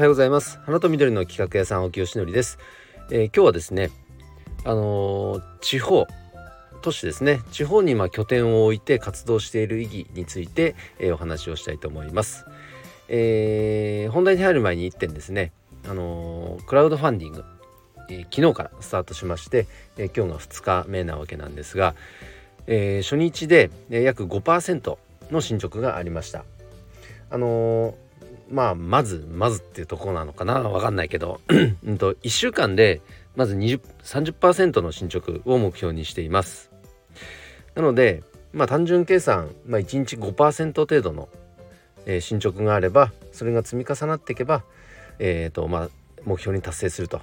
はようございます。花と緑の企画屋さん青木よしのりです、えー、今日はですねあのー、地方都市ですね。地方にま拠点を置いて活動している意義について、えー、お話をしたいと思います、え、本題に入る前に1点ですね。あのクラウドファンディング、え昨日からスタートしまして、え今日が2日目なわけなんですが、え初日で、え約5%の進捗がありました。あのまあまずまずっていうところなのかな。わかんないけど。うんと1週間でまず2030%の進捗を目標にしています。なのでまあ単純計算、まあ、1日5%程度の、えー、進捗があればそれが積み重なっていけばえーとまあ、目標に達成すると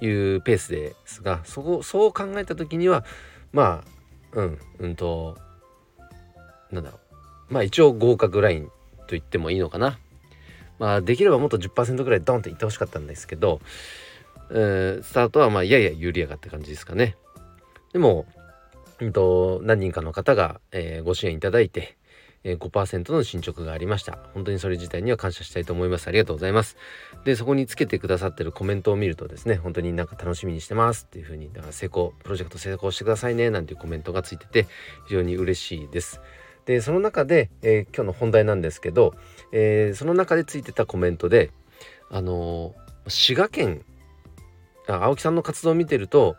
いうペースですがそこそう考えた時にはまあうんうんとなんだろう。まあ一応合格ラインと言ってもいいのかな。まあ、できればもっと10%ぐらいドンといってほしかったんですけど、えー、スタートはまあやや有利やがって感じですかね。でも、うんと、何人かの方が、えー、ご支援いただいて、えー、5%の進捗がありました。本当にそれ自体には感謝したいと思います。ありがとうございます。で、そこにつけてくださってるコメントを見るとですね、本当になんか楽しみにしてますっていう風に、だから成功、プロジェクト成功してくださいねなんていうコメントがついてて、非常に嬉しいです。でその中で、えー、今日の本題なんですけど、えー、その中でついてたコメントであのー、滋賀県あ青木さんの活動を見てると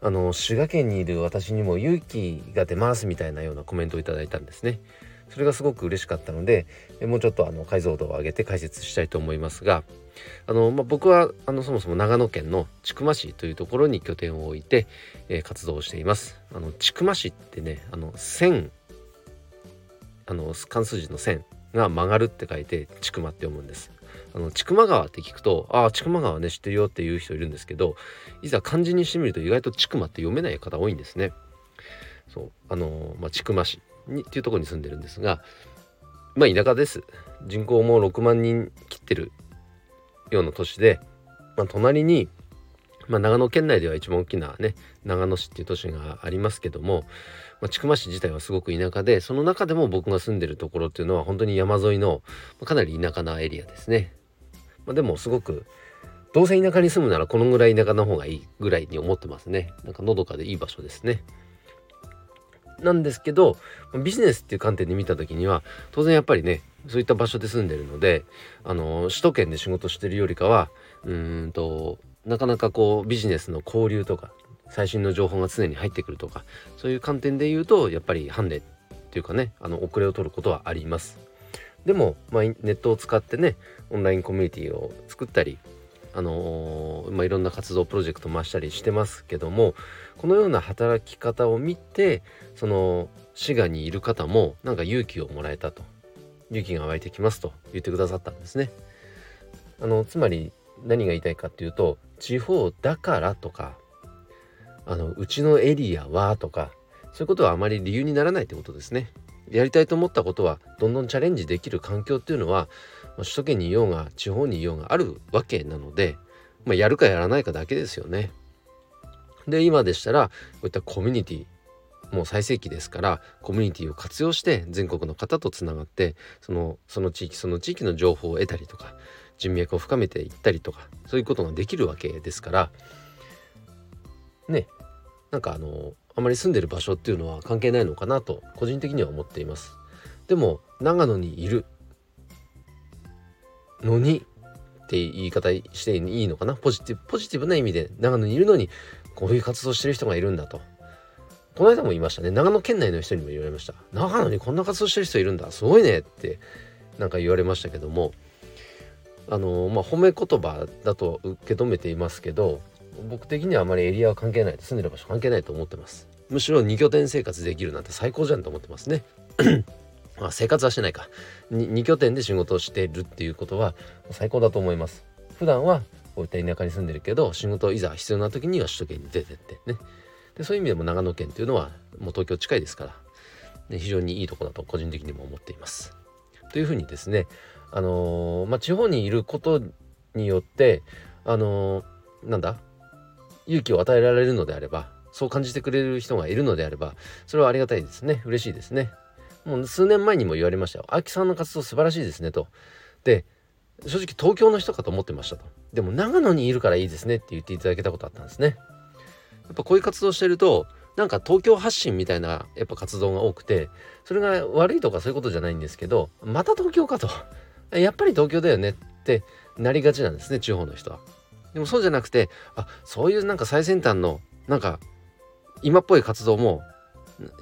あの滋賀県にいる私にも勇気が出ますみたいなようなコメントをいただいたんですね。それがすごく嬉しかったのでもうちょっとあの解像度を上げて解説したいと思いますがあの、まあ、僕はあのそもそも長野県の千曲市というところに拠点を置いて、えー、活動をしています。あの千曲市ってねあの千あの関数字の線が曲がるって書いて千曲って読むんです。あの千曲川って聞くとああ千曲川ね知ってるよっていう人いるんですけどいざ漢字にしてみると意外と千曲って読めない方多いんですね。そうあのまあ、千曲市にっていうところに住んでるんですがまあ田舎です。人口も6万人切ってるような都市で、まあ、隣にまあ、長野県内では一番大きなね長野市っていう都市がありますけども、まあ、千曲市自体はすごく田舎でその中でも僕が住んでるところっていうのは本当に山沿いのかなり田舎なエリアですね。まあ、でもすごくどうせ田舎に住むならこのぐらい田舎の方がいいぐらいに思ってますね。なんかのどかでいい場所ですね。なんですけどビジネスっていう観点で見た時には当然やっぱりねそういった場所で住んでるのであの首都圏で仕事してるよりかはうんとなかなかこうビジネスの交流とか最新の情報が常に入ってくるとかそういう観点で言うとやっぱりハンデっていうかねあの遅れを取ることはあります。でも、まあ、ネットを使ってねオンラインコミュニティを作ったりあのー、まあ、いろんな活動プロジェクト回したりしてますけどもこのような働き方を見てその滋賀にいる方もなんか勇気をもらえたと勇気が湧いてきますと言ってくださったんですね。あのつまり何が言いたいかっていうと地方だからとかあのうちのエリアはとかそういうことはあまり理由にならないってことですね。やりたいと思ったことはどんどんチャレンジできる環境っていうのは、首都圏にいようが地方にいようがあるわけなので、まあ、やるかやらないかだけですよね。で今でしたらこういったコミュニティもう最盛期ですからコミュニティを活用して全国の方とつながってそのその地域その地域の情報を得たりとか人脈を深めていったりとかそういうことができるわけですからねなんかあのあまり住んでる場所っていうのは関係ないのかなと個人的には思っています。でも長野にいるのにって言い方していいのかな？ポジティブポジティブな意味で長野にいるのにこういう活動してる人がいるんだと。この間も言いましたね。長野県内の人にも言われました。長野にこんな活動してる人いるんだ。すごいねってなんか言われましたけども。あのまあ褒め言葉だと受け止めていますけど僕的にはあまりエリアは関係ない住んでる場所関係ないと思ってます。むしろ2拠点生活できるなんて最高じゃんと思ってますね。あ生活はしてないか。2, 拠点で仕事をしてるっていうことは最高だと思います。普段はこういった田舎に住んでるけど仕事いざ必要な時には首都圏に出てってね。でそういう意味でも長野県っていうのはもう東京近いですから、非常にいいとこだと個人的にも思っています。というふうにですねあのー、まあ、地方にいることによってあのー、なんだ勇気を与えられるのであればそう感じてくれる人がいるのであればそれはありがたいですね。嬉しいですね。もう数年前にも言われましたよ「秋さんの活動素晴らしいですね」と。で正直東京の人かと思ってましたと。でも長野にいるからいいですねって言っていただけたことあったんですね。やっぱこういう活動してるとなんか東京発信みたいなやっぱ活動が多くてそれが悪いとかそういうことじゃないんですけどまた東京かと。やっぱり東京だよねってなりがちなんですね地方の人は。でもそうじゃなくてあそういうなんか最先端のなんか今っぽい活動も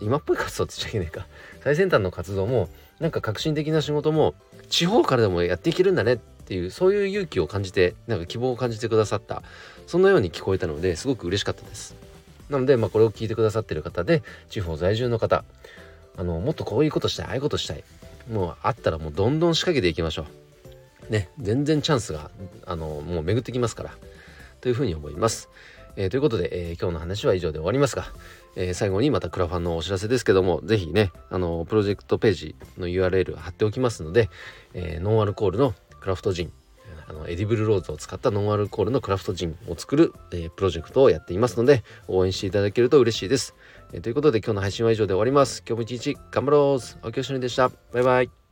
今っぽい活動って言っちゃいけないか。最先端の活動もなんか革新的な仕事も地方からでもやっていけるんだねっていうそういう勇気を感じてなんか希望を感じてくださったそんなように聞こえたのですごく嬉しかったです。なのでまあこれを聞いてくださってる方で地方在住の方あのもっとこういうことしたいああいうことしたいもうあったらもうどんどん仕掛けていきましょう。ね全然チャンスがあのもう巡ってきますから。というふうに思います。えー、ということで、えー、今日の話は以上で終わりますが、えー、最後にまたクラファンのお知らせですけども、ぜひね、あの、プロジェクトページの URL 貼っておきますので、えノンアルコールのクラフトジン、あのエディブルローズを使ったノンアルコールのクラフトジンを作る、えプロジェクトをやっていますので、応援していただけると嬉しいです。えということで今日の配信は以上で終わります。今日も一日頑張ろう青木よしのでした。バイバイ。